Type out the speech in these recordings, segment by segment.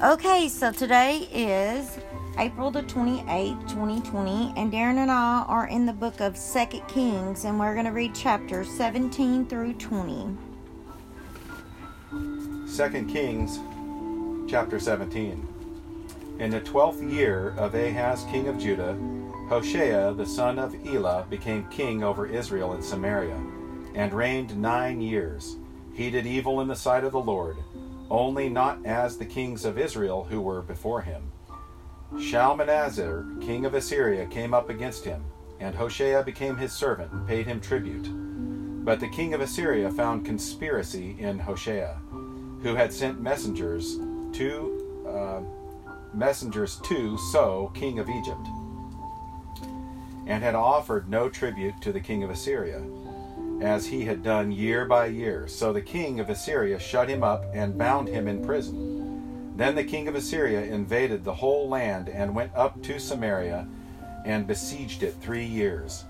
Okay, so today is April the 28th, 2020, and Darren and I are in the book of Second Kings, and we're going to read chapters 17 through 20. 2 Kings chapter 17. In the twelfth year of Ahaz king of Judah, Hoshea the son of Elah became king over Israel and Samaria, and reigned nine years. He did evil in the sight of the Lord, only not as the kings of Israel who were before him. Shalmaneser, king of Assyria, came up against him, and Hoshea became his servant and paid him tribute. But the king of Assyria found conspiracy in Hoshea, who had sent messengers to uh, messengers to So, king of Egypt, and had offered no tribute to the king of Assyria as he had done year by year. So the king of Assyria shut him up and bound him in prison. Then the king of Assyria invaded the whole land and went up to Samaria and besieged it three years.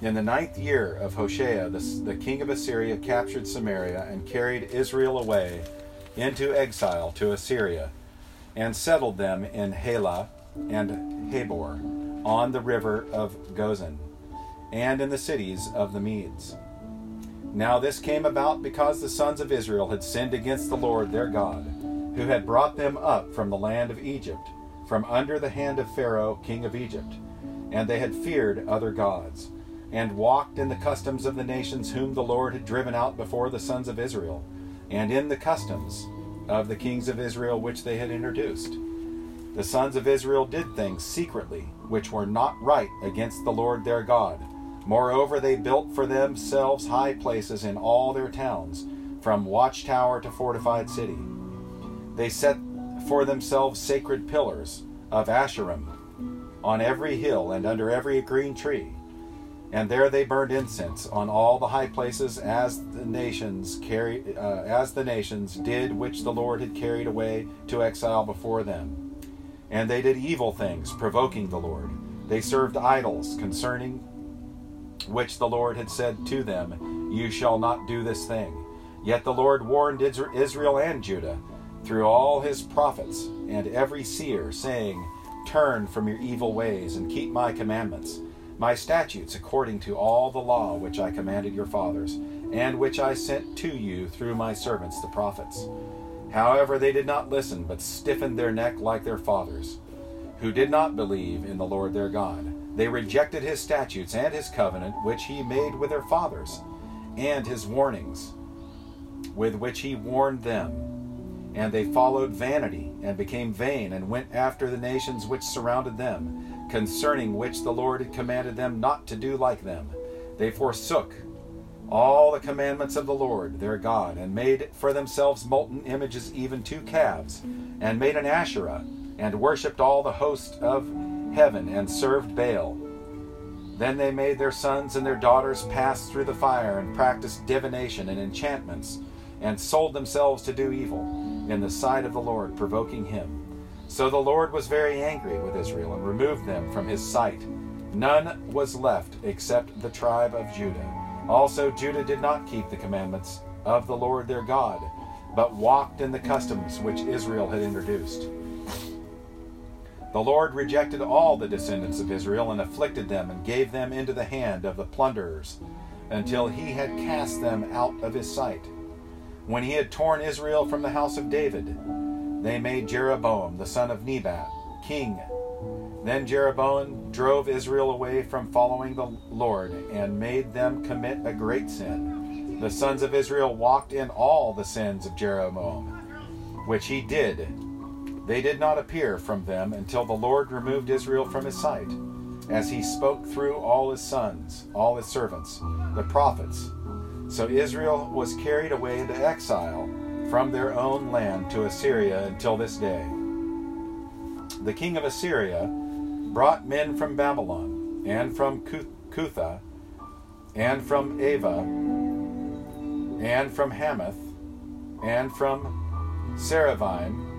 In the ninth year of Hoshea, the, the king of Assyria captured Samaria and carried Israel away into exile to Assyria and settled them in Halah and Habor on the river of Gozan and in the cities of the Medes. Now this came about because the sons of Israel had sinned against the Lord their God, who had brought them up from the land of Egypt, from under the hand of Pharaoh, king of Egypt. And they had feared other gods, and walked in the customs of the nations whom the Lord had driven out before the sons of Israel, and in the customs of the kings of Israel which they had introduced. The sons of Israel did things secretly, which were not right against the Lord their God Moreover, they built for themselves high places in all their towns, from watchtower to fortified city. They set for themselves sacred pillars of Asherim on every hill and under every green tree. And there they burned incense on all the high places, as the nations carry, uh, as the nations did, which the Lord had carried away to exile before them. And they did evil things, provoking the Lord. They served idols, concerning which the Lord had said to them, You shall not do this thing. Yet the Lord warned Israel and Judah through all his prophets and every seer, saying, Turn from your evil ways and keep my commandments, my statutes, according to all the law which I commanded your fathers, and which I sent to you through my servants the prophets. However, they did not listen, but stiffened their neck like their fathers, who did not believe in the Lord their God. They rejected his statutes and his covenant, which he made with their fathers, and his warnings, with which he warned them. And they followed vanity, and became vain, and went after the nations which surrounded them, concerning which the Lord had commanded them not to do like them. They forsook all the commandments of the Lord their God, and made for themselves molten images, even two calves, and made an Asherah, and worshipped all the host of heaven and served Baal. Then they made their sons and their daughters pass through the fire and practiced divination and enchantments, and sold themselves to do evil in the sight of the Lord, provoking him. So the Lord was very angry with Israel and removed them from his sight. None was left except the tribe of Judah. Also, Judah did not keep the commandments of the Lord their God, but walked in the customs which Israel had introduced. The Lord rejected all the descendants of Israel and afflicted them and gave them into the hand of the plunderers until he had cast them out of his sight. When he had torn Israel from the house of David, they made Jeroboam the son of Nebat king. Then Jeroboam drove Israel away from following the Lord and made them commit a great sin. The sons of Israel walked in all the sins of Jeroboam, which he did they did not appear from them until the Lord removed Israel from his sight, as he spoke through all his sons, all his servants, the prophets. So Israel was carried away into exile from their own land to Assyria until this day. The king of Assyria brought men from Babylon, and from Cutha, and from Ava, and from Hamath, and from Sepharvaim,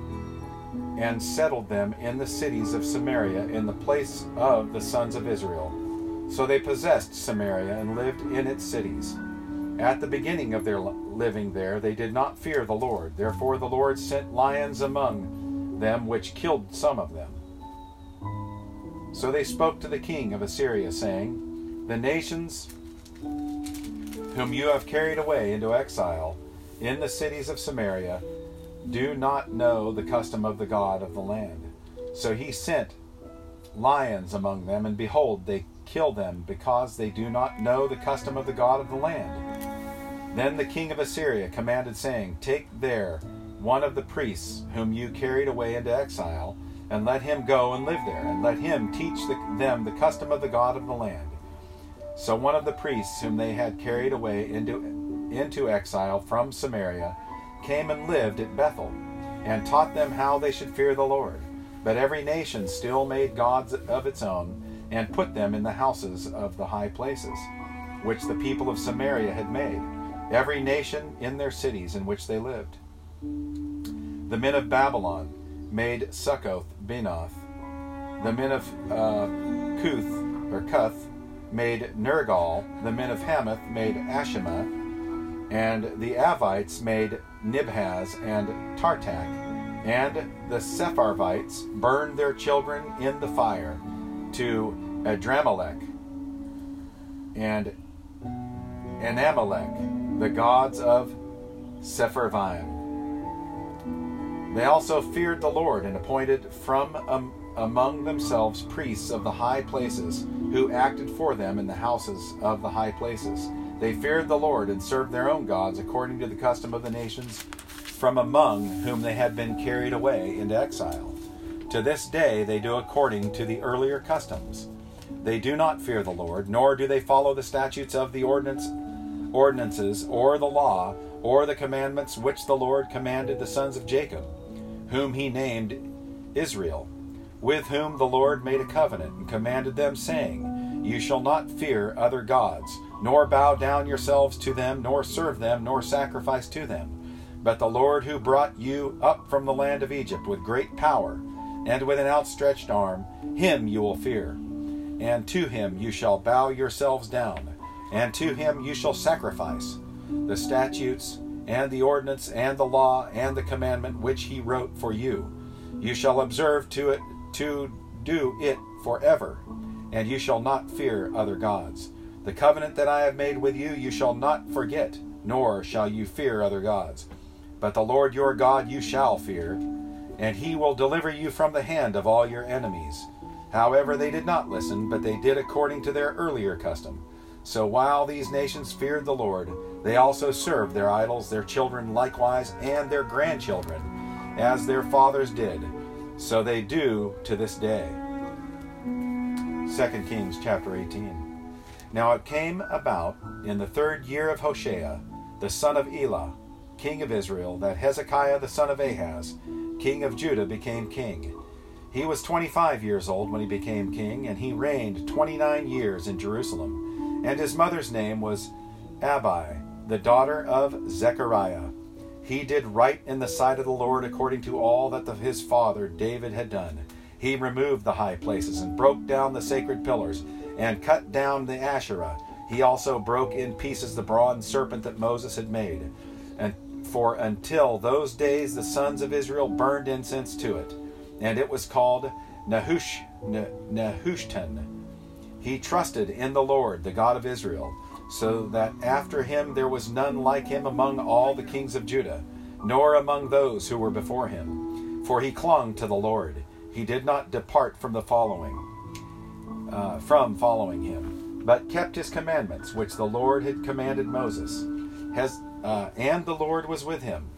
and settled them in the cities of Samaria in the place of the sons of Israel. So they possessed Samaria and lived in its cities. At the beginning of their living there, they did not fear the Lord. Therefore, the Lord sent lions among them which killed some of them. So they spoke to the king of Assyria, saying, The nations whom you have carried away into exile in the cities of Samaria do not know the custom of the God of the land. So he sent lions among them, and behold, they kill them because they do not know the custom of the God of the land. Then the king of Assyria commanded, saying, Take there one of the priests whom you carried away into exile, and let him go and live there, and let him teach the, them the custom of the God of the land. So one of the priests whom they had carried away into, into exile from Samaria came and lived at Bethel, and taught them how they should fear the Lord. But every nation still made gods of its own, and put them in the houses of the high places, which the people of Samaria had made, every nation in their cities in which they lived. The men of Babylon made Succoth Benoth. The men of uh, Cuth or Cuth made Nergal. The men of Hamath made Ashima, and the Avites made Nibhaz and Tartak, and the Sepharvites burned their children in the fire to Adramelech and Anamelech, the gods of Sepharvaim. They also feared the Lord and appointed from um, among themselves priests of the high places who acted for them in the houses of the high places. They feared the Lord and served their own gods according to the custom of the nations from among whom they had been carried away into exile. To this day they do according to the earlier customs. They do not fear the Lord, nor do they follow the statutes of the ordinance, ordinances or the law or the commandments which the Lord commanded the sons of Jacob whom he named Israel, with whom the Lord made a covenant and commanded them, saying, You shall not fear other gods, nor bow down yourselves to them, nor serve them, nor sacrifice to them. But the Lord who brought you up from the land of Egypt with great power and with an outstretched arm, him you will fear. And to him you shall bow yourselves down, and to him you shall sacrifice. The statutes and the ordinance and the law and the commandment which he wrote for you. You shall observe to it to do it forever, and you shall not fear other gods. The covenant that I have made with you you shall not forget, nor shall you fear other gods. But the Lord your God you shall fear, and he will deliver you from the hand of all your enemies. However, they did not listen, but they did according to their earlier custom. So while these nations feared the Lord, they also served their idols, their children likewise, and their grandchildren, as their fathers did. So they do to this day. 2 Kings chapter 18. Now it came about in the third year of Hoshea, the son of Elah, king of Israel, that Hezekiah the son of Ahaz, king of Judah, became king. He was 25 years old when he became king, and he reigned 29 years in Jerusalem. And his mother's name was Abi, the daughter of Zechariah. He did right in the sight of the Lord according to all that the, his father David had done. He removed the high places and broke down the sacred pillars and cut down the Asherah. He also broke in pieces the bronze serpent that Moses had made. And for until those days the sons of Israel burned incense to it, and it was called Nehush, Nehushtan. He trusted in the Lord, the God of Israel so that after him there was none like him among all the kings of Judah, nor among those who were before him. For he clung to the Lord; he did not depart from the following, uh, from following him, but kept his commandments which the Lord had commanded Moses. Has, uh, and the Lord was with him.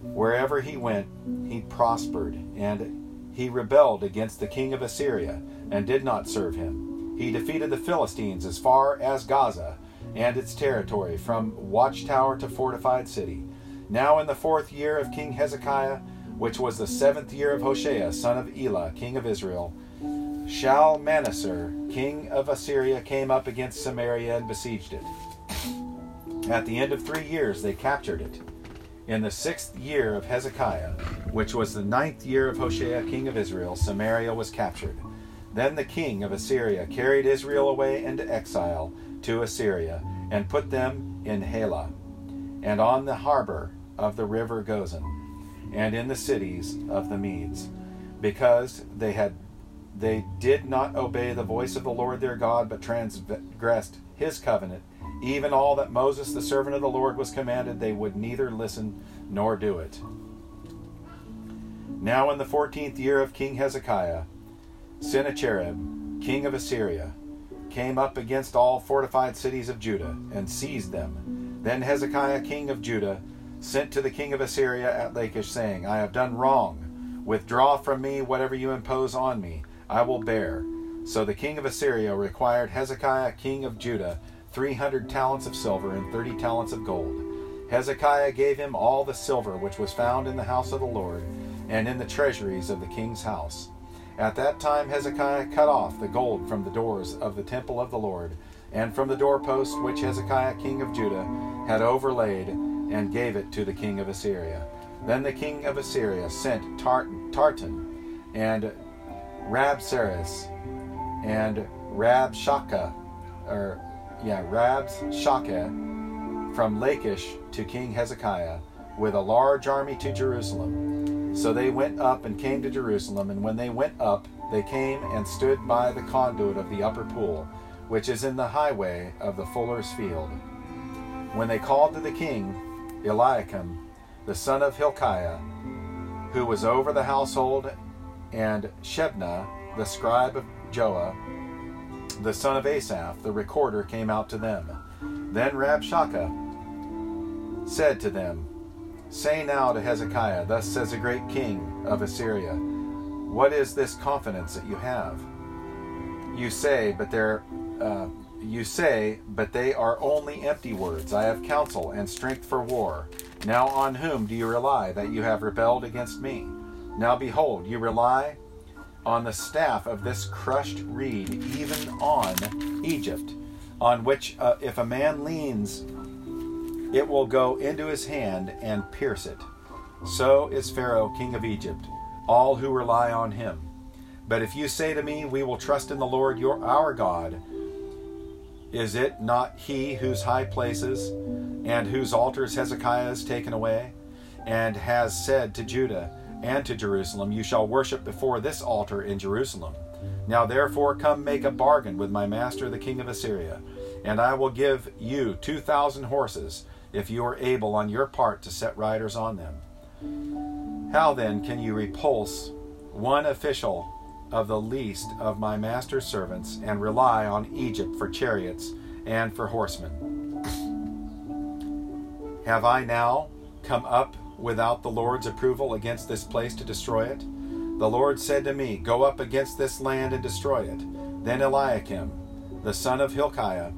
Wherever he went, he prospered, and he rebelled against the king of Assyria, and did not serve him. He defeated the Philistines as far as Gaza and its territory, from watchtower to fortified city. Now, in the fourth year of King Hezekiah, which was the seventh year of Hoshea, son of Elah, king of Israel, Shalmaneser, king of Assyria, came up against Samaria and besieged it. At the end of three years, they captured it. In the sixth year of Hezekiah, which was the ninth year of Hoshea, king of Israel, Samaria was captured. Then the king of Assyria carried Israel away into exile to Assyria, and put them in Halah, and on the Habor of the river Gozan. and in the cities of the Medes, because they had they did not obey the voice of the Lord their God, but transgressed his covenant. Even all that Moses, the servant of the Lord, was commanded, they would neither listen nor do it. Now, in the fourteenth year of King Hezekiah, Sennacherib, king of Assyria, came up against all fortified cities of Judah and seized them. Then Hezekiah, king of Judah, sent to the king of Assyria at Lachish, saying, I have done wrong. Withdraw from me whatever you impose on me. I will bear. So the king of Assyria required Hezekiah, king of Judah, three hundred talents of silver and thirty talents of gold. Hezekiah gave him all the silver which was found in the house of the Lord and in the treasuries of the king's house. At that time Hezekiah cut off the gold from the doors of the temple of the Lord, and from the doorposts which Hezekiah king of Judah had overlaid, and gave it to the king of Assyria. Then the king of Assyria sent Tartan and Rabsaris and Rabshakeh, or yeah, Rabshakeh from Lachish to King Hezekiah with a large army to Jerusalem. So they went up and came to Jerusalem, and when they went up, they came and stood by the conduit of the upper pool, which is in the highway of the fuller's field. When they called to the king, Eliakim, the son of Hilkiah, who was over the household, and Shebna, the scribe of Joah, the son of Asaph, the recorder, came out to them. Then Rabshakeh said to them, Say now to Hezekiah, Thus says the great king of Assyria, What is this confidence that you have? You say, but uh, you say, but they are only empty words. I have counsel and strength for war. Now on whom do you rely that you have rebelled against me? Now behold, you rely on the staff of this crushed reed, even on Egypt, on which uh, if a man leans, it will go into his hand and pierce it. So is Pharaoh, king of Egypt, all who rely on him. But if you say to me, We will trust in the Lord your our God, is it not he whose high places and whose altars Hezekiah has taken away, and has said to Judah and to Jerusalem, You shall worship before this altar in Jerusalem? Now therefore come make a bargain with my master the king of Assyria, and I will give you two thousand horses if you are able on your part to set riders on them. How then can you repulse one official of the least of my master's servants and rely on Egypt for chariots and for horsemen? Have I now come up without the Lord's approval against this place to destroy it? The Lord said to me, Go up against this land and destroy it. Then Eliakim, the son of Hilkiah,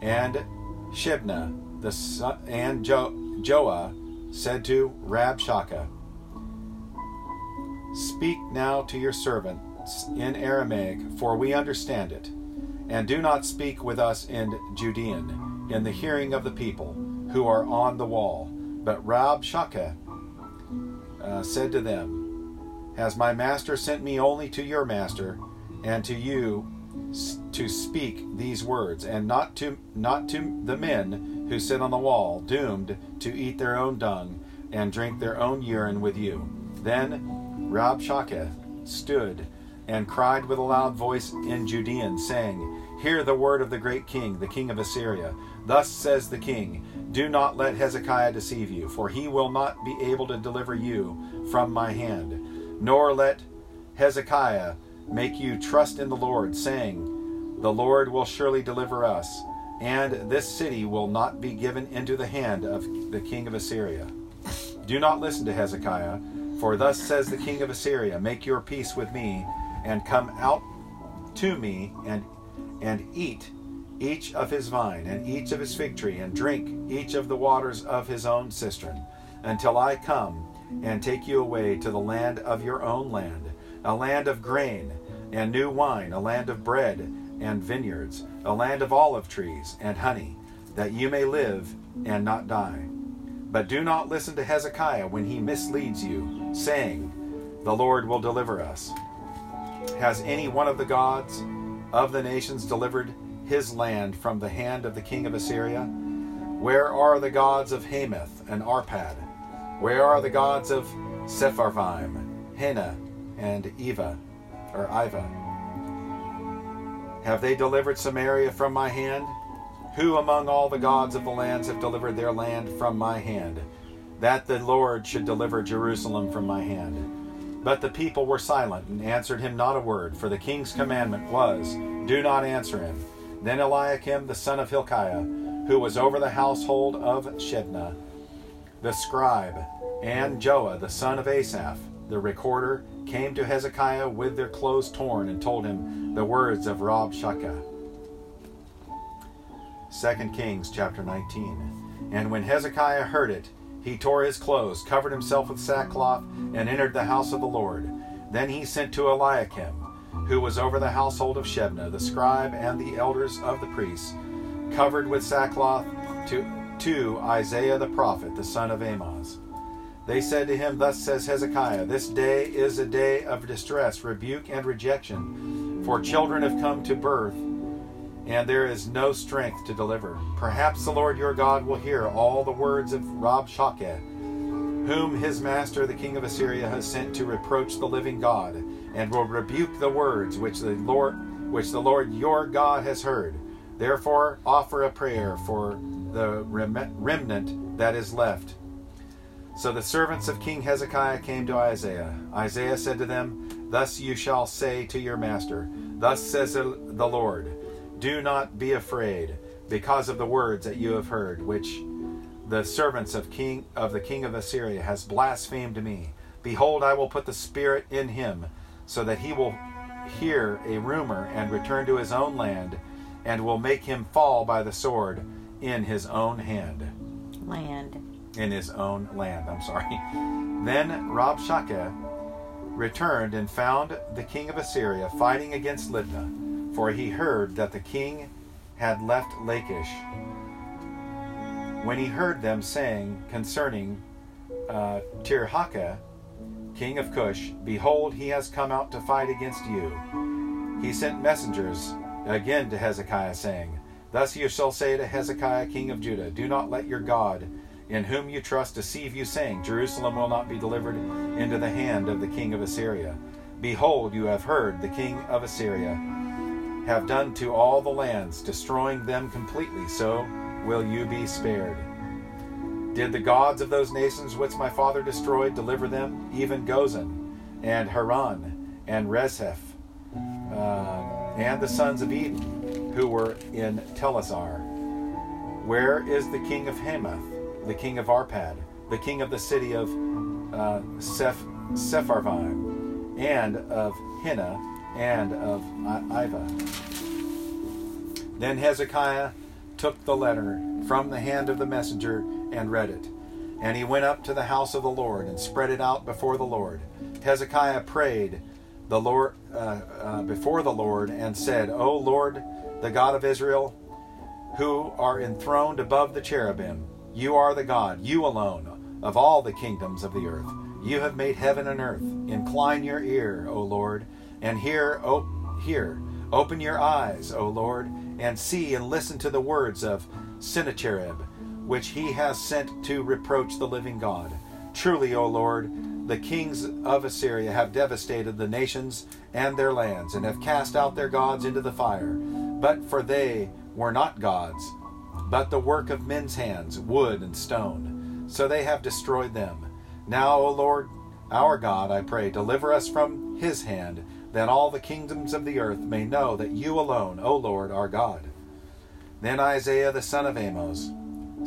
and Shebna, the son, and jo- Joah said to Rabshakeh, Speak now to your servants in Aramaic, for we understand it, and do not speak with us in Judean, in the hearing of the people who are on the wall. But Rabshakeh uh, said to them, Has my master sent me only to your master, and to you to speak these words, and not to not to the men who sit on the wall, doomed to eat their own dung and drink their own urine with you. Then Rabshakeh stood and cried with a loud voice in Judean, saying, Hear the word of the great king, the king of Assyria. Thus says the king, Do not let Hezekiah deceive you, for he will not be able to deliver you from my hand. Nor let Hezekiah make you trust in the Lord, saying, The Lord will surely deliver us and this city will not be given into the hand of the king of Assyria. Do not listen to Hezekiah, for thus says the king of Assyria Make your peace with me, and come out to me, and, and eat each of his vine, and each of his fig tree, and drink each of the waters of his own cistern, until I come and take you away to the land of your own land, a land of grain and new wine, a land of bread and vineyards, a land of olive trees and honey, that you may live and not die. But do not listen to Hezekiah when he misleads you, saying, The Lord will deliver us. Has any one of the gods of the nations delivered his land from the hand of the king of Assyria? Where are the gods of Hamath and Arpad, Where are the gods of Sepharvaim, Hena, and Eva, or Iva? Have they delivered Samaria from my hand? Who among all the gods of the lands have delivered their land from my hand? That the Lord should deliver Jerusalem from my hand. But the people were silent and answered him not a word, for the king's commandment was, Do not answer him. Then Eliakim the son of Hilkiah, who was over the household of Shebna, the scribe, and Joah the son of Asaph, the recorder, came to Hezekiah with their clothes torn and told him the words of Rabshakeh. 2 Kings chapter 19. And when Hezekiah heard it, he tore his clothes, covered himself with sackcloth, and entered the house of the Lord. Then he sent to Eliakim, who was over the household of Shebna, the scribe, and the elders of the priests, covered with sackcloth, to, to Isaiah the prophet, the son of Amoz. They said to him, Thus says Hezekiah, This day is a day of distress, rebuke, and rejection, for children have come to birth, and there is no strength to deliver. Perhaps the Lord your God will hear all the words of Rabshakeh, whom his master the king of Assyria has sent to reproach the living God, and will rebuke the words which the Lord which the Lord your God has heard. Therefore offer a prayer for the remnant that is left so the servants of King Hezekiah came to Isaiah. Isaiah said to them, Thus you shall say to your master, Thus says the Lord, Do not be afraid, because of the words that you have heard, which the servants of King of the king of Assyria has blasphemed me. Behold, I will put the spirit in him, so that he will hear a rumor and return to his own land, and will make him fall by the sword in his own hand. Land in his own land. I'm sorry. Then Rabshakeh returned and found the king of Assyria fighting against Libnah, for he heard that the king had left Lachish. When he heard them saying concerning uh, Tirhakah, king of Cush, Behold, he has come out to fight against you. He sent messengers again to Hezekiah, saying, Thus you shall say to Hezekiah, king of Judah, Do not let your God in whom you trust deceive you, saying, Jerusalem will not be delivered into the hand of the king of Assyria. Behold, you have heard the king of Assyria have done to all the lands, destroying them completely, so will you be spared. Did the gods of those nations which my father destroyed deliver them, even Gozan, and Haran, and Rezeph, uh, and the sons of Eden, who were in Telassar? Where is the king of Hamath? the king of Arpad, the king of the city of uh, Seph- Sepharvaim, and of Hena, and of Iva. Then Hezekiah took the letter from the hand of the messenger and read it. And he went up to the house of the Lord and spread it out before the Lord. Hezekiah prayed the Lord uh, uh, before the Lord and said, "O Lord, the God of Israel, who are enthroned above the cherubim, you are the God, you alone, of all the kingdoms of the earth. You have made heaven and earth. Incline your ear, O Lord, and hear, o hear. Open your eyes, O Lord, and see and listen to the words of Sennacherib, which he has sent to reproach the living God. Truly, O Lord, the kings of Assyria have devastated the nations and their lands, and have cast out their gods into the fire. But for they were not gods, but the work of men's hands, wood and stone. So they have destroyed them. Now, O Lord, our God, I pray, deliver us from his hand, that all the kingdoms of the earth may know that you alone, O Lord, are God. Then Isaiah the son of Amoz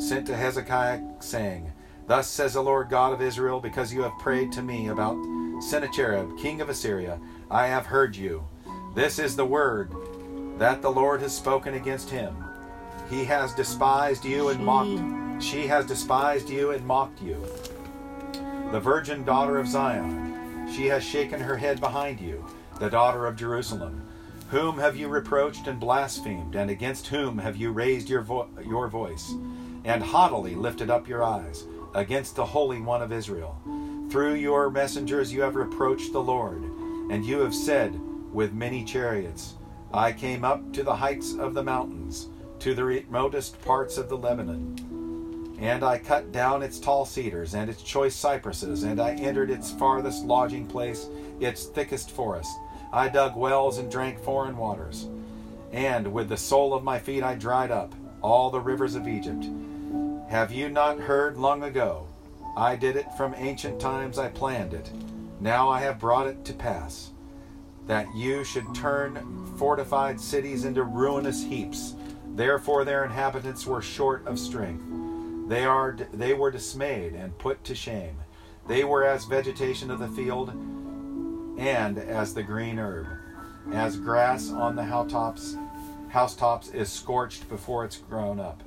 sent to Hezekiah, saying, Thus says the Lord God of Israel, because you have prayed to me about Sennacherib, king of Assyria, I have heard you. This is the word that the Lord has spoken against him. He has despised you and mocked. She has despised you and mocked you. The virgin daughter of Zion, she has shaken her head behind you, the daughter of Jerusalem. Whom have you reproached and blasphemed, and against whom have you raised your, vo- your voice, and haughtily lifted up your eyes against the Holy One of Israel? Through your messengers you have reproached the Lord, and you have said with many chariots, I came up to the heights of the mountains to the remotest parts of the Lebanon, And I cut down its tall cedars and its choice cypresses, and I entered its farthest lodging place, its thickest forest. I dug wells and drank foreign waters. And with the sole of my feet I dried up all the rivers of Egypt. Have you not heard long ago? I did it from ancient times, I planned it. Now I have brought it to pass, that you should turn fortified cities into ruinous heaps. Therefore their inhabitants were short of strength. They are they were dismayed and put to shame. They were as vegetation of the field and as the green herb, as grass on the housetops housetops is scorched before it's grown up.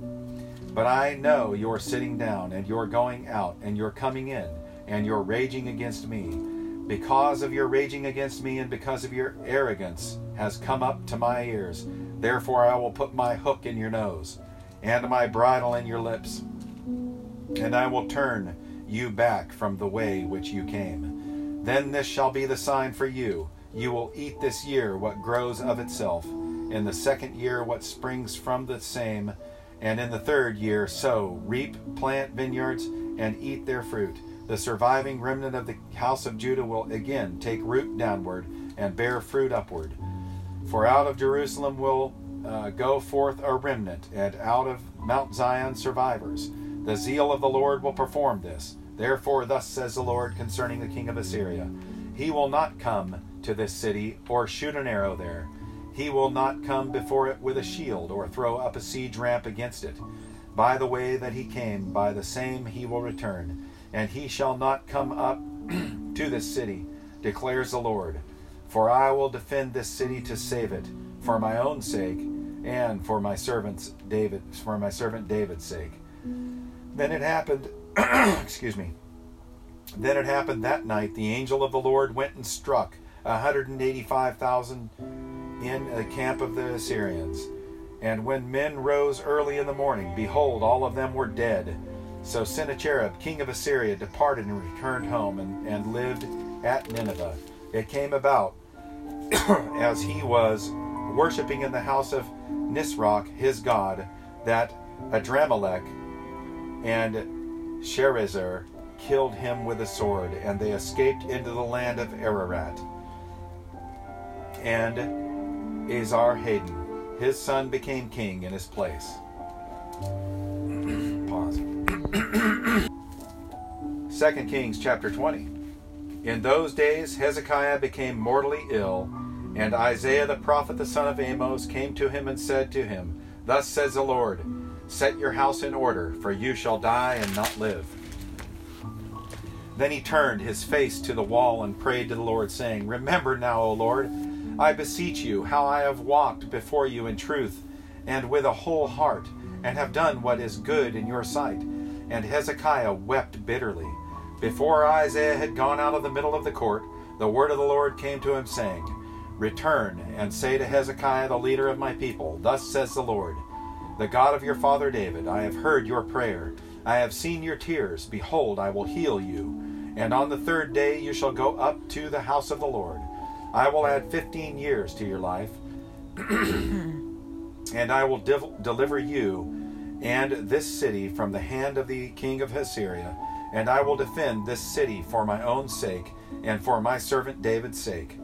But I know you're sitting down and you're going out and you're coming in and you're raging against me. Because of your raging against me and because of your arrogance has come up to my ears. Therefore I will put my hook in your nose and my bridle in your lips. And I will turn you back from the way which you came. Then this shall be the sign for you. You will eat this year what grows of itself in the second year what springs from the same, and in the third year sow, reap, plant vineyards, and eat their fruit. The surviving remnant of the house of Judah will again take root downward and bear fruit upward. For out of Jerusalem will uh, go forth a remnant, and out of Mount Zion survivors. The zeal of the Lord will perform this. Therefore, thus says the Lord concerning the king of Assyria He will not come to this city or shoot an arrow there. He will not come before it with a shield, or throw up a siege ramp against it. By the way that he came, by the same he will return, and he shall not come up to this city, declares the Lord. For I will defend this city to save it, for my own sake, and for my servant's David, for my servant David's sake. Then it happened, excuse me. Then it happened that night the angel of the Lord went and struck a hundred and eighty-five thousand in the camp of the Assyrians. And when men rose early in the morning, behold, all of them were dead. So Sennacherib, king of Assyria, departed and returned home and, and lived at Nineveh. It came about as he was worshipping in the house of Nisroch, his god, that Adramelech and Sharezer killed him with a sword, and they escaped into the land of Ararat. And Esarhaddon. His son became king in his place. Pause. 2 Kings chapter 20. In those days Hezekiah became mortally ill, and Isaiah the prophet, the son of Amoz, came to him and said to him, Thus says the Lord, Set your house in order, for you shall die and not live. Then he turned his face to the wall and prayed to the Lord, saying, Remember now, O Lord, I beseech you how I have walked before you in truth and with a whole heart, and have done what is good in your sight. And Hezekiah wept bitterly. Before Isaiah had gone out of the middle of the court, the word of the Lord came to him, saying, Return and say to Hezekiah, the leader of my people, Thus says the Lord, the God of your father David, I have heard your prayer. I have seen your tears. Behold, I will heal you. And on the third day you shall go up to the house of the Lord. I will add 15 years to your life, and I will div- deliver you and this city from the hand of the king of Assyria, and I will defend this city for my own sake and for my servant David's sake.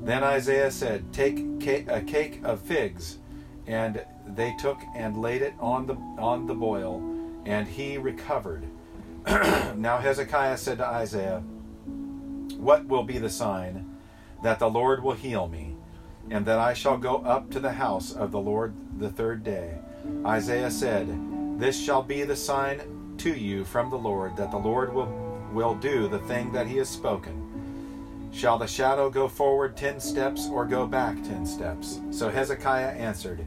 Then Isaiah said, Take a cake of figs, and they took and laid it on the on the boil, and he recovered. now Hezekiah said to Isaiah, What will be the sign? That the Lord will heal me, and that I shall go up to the house of the Lord the third day. Isaiah said, This shall be the sign to you from the Lord, that the Lord will, will do the thing that he has spoken. Shall the shadow go forward ten steps or go back ten steps? So Hezekiah answered,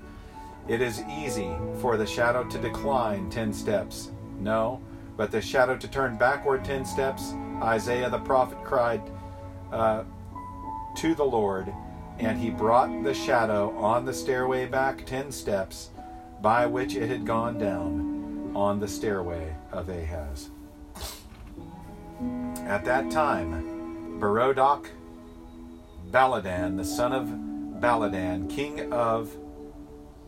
It is easy for the shadow to decline ten steps. No, but the shadow to turn backward ten steps? Isaiah the prophet cried, uh, to the Lord, and he brought the shadow on the stairway back ten steps by which it had gone down on the stairway of Ahaz. At that time, Berodach Baladan, the son of Baladan, king of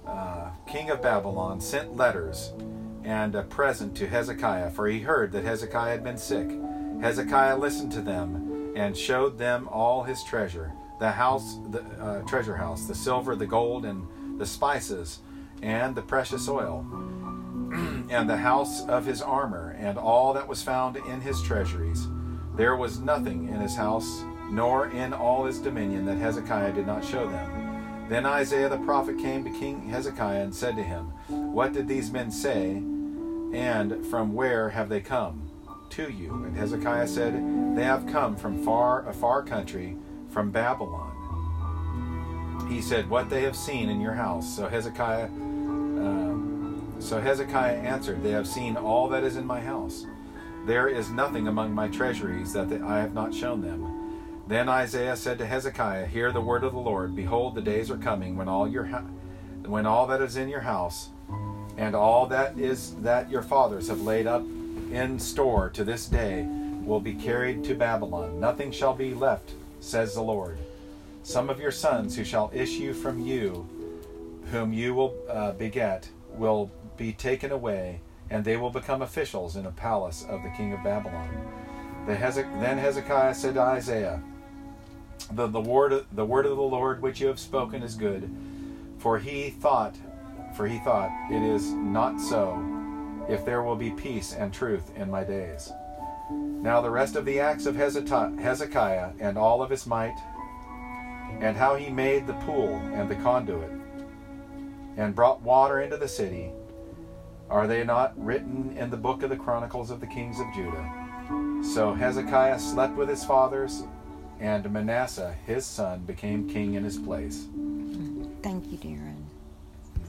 uh, king of Babylon, sent letters and a present to Hezekiah, for he heard that Hezekiah had been sick. Hezekiah listened to them and showed them all his treasure, the house, the uh, treasure house, the silver, the gold, and the spices, and the precious oil, and the house of his armor, and all that was found in his treasuries. There was nothing in his house, nor in all his dominion, that Hezekiah did not show them. Then Isaiah the prophet came to King Hezekiah and said to him, What did these men say, and from where have they come to you? And Hezekiah said, They have come from far a far country, from Babylon. He said, What they have seen in your house. So Hezekiah, um, so Hezekiah answered, They have seen all that is in my house. There is nothing among my treasuries that I have not shown them. Then Isaiah said to Hezekiah, Hear the word of the Lord. Behold, the days are coming when all your ha- when all that is in your house and all that is that your fathers have laid up in store to this day will be carried to Babylon. Nothing shall be left, says the Lord. Some of your sons who shall issue from you, whom you will uh, beget, will be taken away, and they will become officials in a palace of the king of Babylon. Then Hezekiah said to Isaiah, the, the, word, the word of the Lord which you have spoken is good, for he thought, for he thought, it is not so, if there will be peace and truth in my days. Now the rest of the acts of Hezekiah and all of his might, and how he made the pool and the conduit, and brought water into the city, are they not written in the book of the Chronicles of the Kings of Judah? So Hezekiah slept with his fathers, and Manasseh his son became king in his place. Thank you, dear.